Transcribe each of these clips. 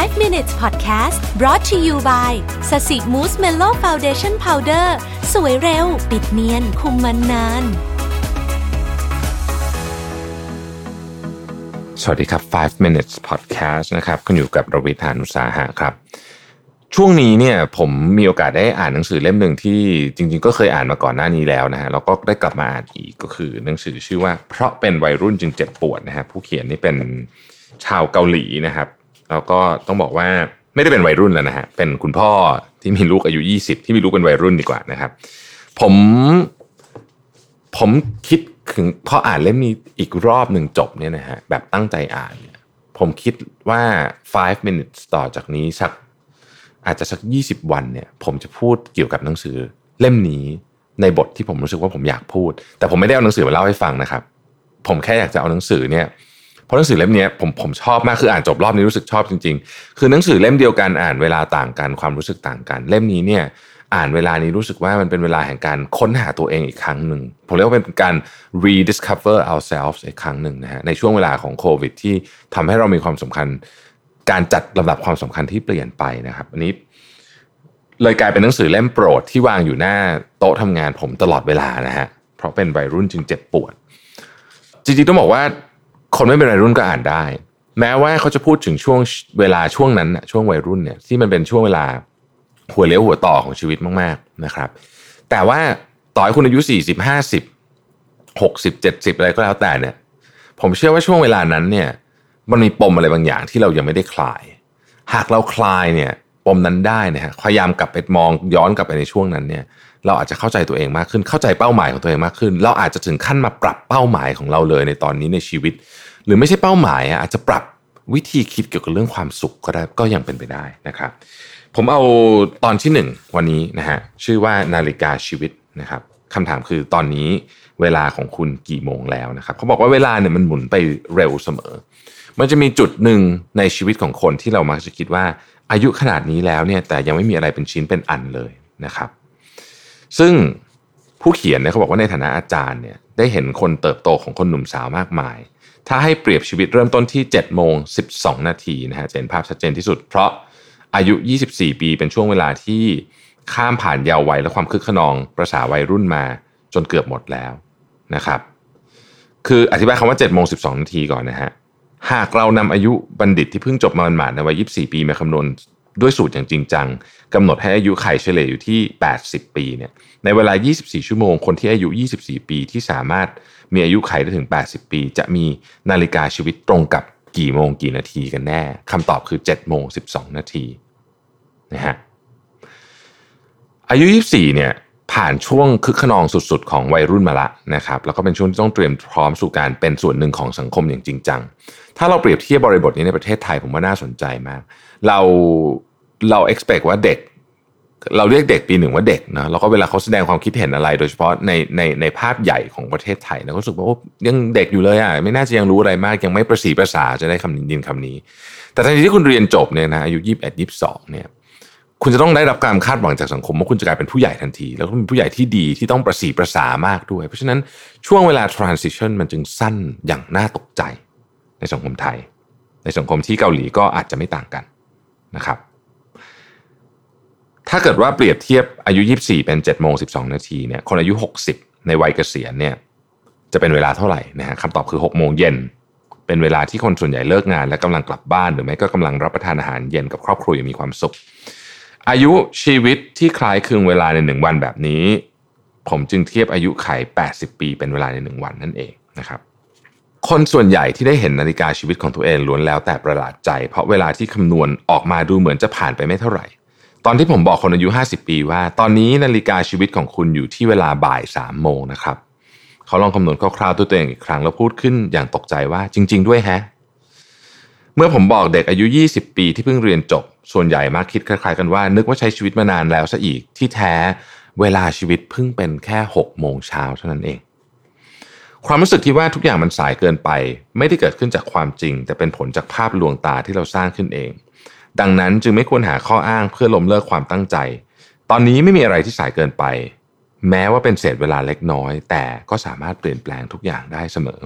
5 minutes podcast brought to you by Sasi Mousse Mellow Foundation Powder สวยเร็ว ปิดเนียน คุมมันนาน สวัสดีครับ 5 minutes podcast นะครับคุณอยู่กับรวิศ หาญอุตสาหะครับ ช่วงนี้เนี่ยผมมีโอกาสได้อ่านหนังสือเล่มหนึ่งที่จริง ๆ ก็เคยอ่านมาก่อนหน้านี้แล้วนะฮะแล้วก็ได้กลับมาอ่านอีกก็คือหนังสือชื่อว่าเพราะเป็นวัยรุ่นจึงเจ็บปวดนะฮะผู้เขียนนี่เป็นชาวเกาหลีนะครับ แล้วก็ต้องบอกว่าไม่ได้เป็นวัยรุ่นแล้วนะฮะเป็นคุณพ่อที่มีลูกอายุ 20 ที่มีลูกเป็นวัยรุ่นดีกว่านะครับ ผมผมคิดถึงพออ่านเล่มนี้อีกรอบหนึ่งจบเนี่ยนะฮะแบบตั้งใจอ่านเนี่ยผมคิดว่า 5 minutes ต่อจากนี้สักอาจจะสัก 20 วันเนี่ย ผมจะพูดเกี่ยวกับหนังสือเล่มนี้ในบทที่ผมรู้สึกว่าผมอยากพูด แต่ผมไม่ได้เอาหนังสือมาเล่าให้ฟังนะครับ ผมแค่อยากจะเอาหนังสือเนี่ย ราะหนังสือเล่มนี้ผมผมชอบมากคืออ่านจบรอบนี้รู้สึกชอบจริง ๆ คือหนังสือเล่มเดียวกันอ่านเวลาต่างกันความรู้สึกต่างกัน เล่มนี้เนี่ยอ่านเวลานี้รู้สึกว่ามันเป็นเวลาแห่งการค้นหาตัวเองอีกครั้งหนึ่งผมเรียกว่าเป็นการ rediscover ourselves อีกครั้งหนึ่งนะฮะในช่วงเวลาของโควิด ที่ทำให้เรามีความสำคัญ การจัดลำดับความสำคัญที่เปลี่ยนไปนะครับ อันนี้เลยกลายเป็นหนังสือเล่มโปรดที่วางอยู่หน้าโต๊ะทำงานผมตลอดเวลานะฮะเพราะเป็นวัยรุ่นจึงเจ็บปวด จริงๆต้องบอกว่า คนไม่เป็นวัยรุ่นก็อ่านได้ แม้ว่าเขาจะพูดถึงช่วงเวลาช่วงนั้นนะช่วงวัยรุ่นเนี่ยที่มันเป็นช่วงเวลาหัวเลี้ยวหัวต่อของชีวิตมากๆนะครับ แต่ว่าต่อให้คุณอายุ40 50 60 70 อะไรก็แล้วแต่เนี่ย ผมเชื่อว่าช่วงเวลานั้นเนี่ย มันมีปมอะไรบางอย่างที่เรายังไม่ได้คลาย หากเราคลายเนี่ย ปมนั้นได้นะฮะพยายามกลับไปมองย้อนกลับไปในช่วงนั้นเนี่ย เราอาจจะเข้าใจตัวเองมากขึ้น เข้าใจเป้าหมายของตัวเองมากขึ้น เราอาจจะถึงขั้นมาปรับเป้าหมายของเราเลยในตอนนี้ในชีวิต หรือไม่ใช่เป้าหมายอาจจะปรับวิธีคิดเกี่ยวกับเรื่องความสุขก็ได้ก็ยังเป็นไปได้นะครับ ผมเอาตอนที่หนึ่งวันนี้นะฮะชื่อว่านาฬิกาชีวิตนะครับคำถามคือตอนนี้เวลาของคุณกี่โมงแล้วนะครับเขาบอกว่าเวลาเนี่ยมันหมุนไปเร็วเสมอ มันจะมีจุดหนึ่งในชีวิตของคนที่เรามักจะคิดว่า อายุขนาดนี้แล้วเนี่ยแต่ยังไม่มีอะไรเป็นชิ้นเป็นอันเลยนะครับ ซึ่งผู้เขียนเนี่ยเขาบอกว่าในฐานะอาจารย์เนี่ยได้เห็นคนเติบโตของคนหนุ่มสาวมากมาย ถ้าให้เปรียบชีวิตเริ่มต้นที่7โมง12 นาทีนะฮะจะเห็นภาพชัดเจนที่สุด เพราะอายุ 24 ปีเป็นช่วงเวลาที่ข้ามผ่านเยาว์วัยและความคึกขนองประสาวัยรุ่นมาจนเกือบหมดแล้วนะครับ คืออธิบายคำว่า7โมง12 นาทีก่อนนะฮะหากเรานำอายุบัณฑิตที่เพิ่งจบมาหมาดในวัย 24 ปีมาคำนวณ ด้วยสูตรอย่างจริงจังกำหนดให้อายุไข่เฉลี่ยอยู่ที่ 80 ปีเนี่ยในเวลา 24 ชั่วโมง คนที่อายุ 24 ปีที่สามารถมีอายุไขได้ถึง 80 ปี จะมีนาฬิกาชีวิตตรงกับกี่โมงกี่นาทีกันแน่คำตอบคือ 7 โมง 12 นาทีนะฮะอายุ 24 เนี่ย ผ่านช่วงคึกขนองสุดๆ ของวัยรุ่นมาละนะครับแล้วก็เป็นช่วงที่ต้องเตรียมพร้อมสู่การเป็นส่วนหนึ่งของสังคมอย่างจริงจัง ถ้าเราเปรียบเทียบบริบทนี้ในประเทศไทยผมว่าน่าสนใจมาก เราเรา expect ว่าเด็ก เราเรียกเด็กปีหนึ่งว่าเด็กนะแล้วก็เวลาเขาแสดงความคิดเห็นอะไร โดยเฉพาะในในในภาพใหญ่ของประเทศไทยนะก็รู้สึกว่ายังเด็กอยู่เลยอะไม่น่าจะยังรู้อะไรมาก ยังไม่ประสีประสาจะได้คำยินคำนี้ แต่ทันทีที่คุณเรียนจบเนี่ยนะอายุยี่สิบเอ็ดยี่สิบสองเนี่ย คุณจะต้องได้รับการคาดหวังจากสังคมว่าคุณจะกลายเป็นผู้ใหญ่ทันที แล้วก็เป็นผู้ใหญ่ที่ดีที่ต้องประสีประสามากด้วย เพราะฉะนั้นช่วงเวลา transition มันจึงสั้นอย่างน่าตกใจ ในสังคมไทย ในสังคมที่เกาหลีก็อาจจะไม่ต่างกันนะครับ ถ้าเกิดว่าเปรียบเทียบอายุ 24 เป็น7โมง12 นาทีเนี่ยคนอายุ 60 ในวัยเกษียณเนี่ยจะเป็นเวลาเท่าไหร่นะฮะคำตอบคือ6โมงเย็นเป็นเวลาที่คนส่วนใหญ่เลิกงาน และกำลังกลับบ้านหรือไม่ก็กำลังรับประทานอาหารเย็นกับครอบครัวอย่างมีความสุข อายุชีวิตที่คล้ายคลึงเวลาในหนึ่งวันแบบนี้ ผมจึงเทียบอายุไข 80 ปีเป็นเวลาในหนึ่งวันนั่นเองนะครับ คนส่วนใหญ่ที่ได้เห็นนาฬิกาชีวิตของตัวเองล้วนแล้วแต่ประหลาดใจ เพราะเวลาที่คำนวณออกมาดูเหมือนจะผ่านไปไม่เท่าไหร่ ตอนที่ผมบอกคนอายุ 50 ปีว่า ตอนนี้นาฬิกาชีวิตของคุณอยู่ที่เวลาบ่าย3โมงนะครับเขาลองคำนวณคร่าวๆตัวเองอีกครั้งแล้วพูดขึ้นอย่างตกใจว่าจริง ๆ ด้วยแฮะเมื่อผมบอกเด็กอายุ 20 ปีที่เพิ่งเรียนจบ ส่วนใหญ่มากคิดคล้ายๆกันว่า นึกว่าใช้ชีวิตมานานแล้วซะอีกที่แท้เวลาชีวิตเพิ่งเป็นแค่6โมงเช้าเท่านั้นเอง ความรู้สึกที่ว่าทุกอย่างมันสายเกินไป ไม่ได้เกิดขึ้นจากความจริง แต่เป็นผลจากภาพลวงตาที่เราสร้างขึ้นเอง ดังนั้นจึงไม่ควรหาข้ออ้างเพื่อล้มเลิกความตั้งใจ ตอนนี้ไม่มีอะไรที่สายเกินไป แม้ว่าเป็นเศษเวลาเล็กน้อย แต่ก็สามารถเปลี่ยนแปลงทุกอย่างได้เสมอ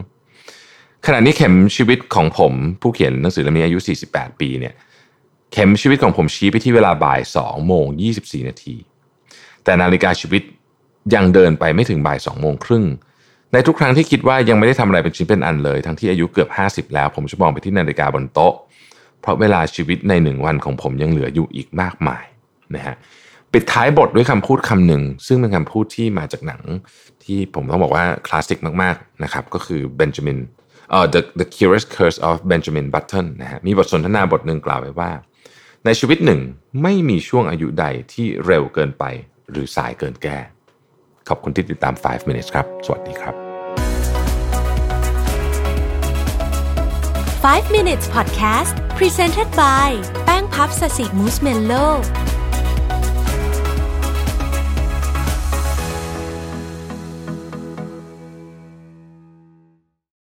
ขณะนี้เข็มชีวิตของผมผู้เขียนหนังสือเล่มนี้อายุ 48 ปีเนี่ย เข็มชีวิตของผมชี้ไปที่เวลาบ่าย2โมง24 นาที แต่นาฬิกาชีวิตยังเดินไปไม่ถึงบ่าย2โมงครึ่ง ในทุกครั้งที่คิดว่ายังไม่ได้ทำอะไรเป็นชิ้นเป็นอันเลย ทั้งที่อายุเกือบ 50 แล้ว ผมจะมองไปที่นาฬิกาบนโต๊ะ เพราะเวลาชีวิตในหนึ่งวันของผมยังเหลืออยู่อีกมากมายนะฮะปิดท้ายบทด้วยคำพูดคำหนึ่ง ซึ่งเป็นคำพูดที่มาจากหนังที่ผมต้องบอกว่าคลาสสิกมากๆนะครับก็คือเบนจามินเอ่อ the the curious curse of Benjamin Button นะฮะมีบทสนทนาบทหนึ่งกล่าวไว้ว่า ในชีวิตหนึ่งไม่มีช่วงอายุใดที่เร็วเกินไป หรือสายเกินแก้ ขอบคุณที่ติดตาม 5 minutes ครับ สวัสดีครับ 5 minutes podcast presented by แป้งพับสสิมูสเมนโล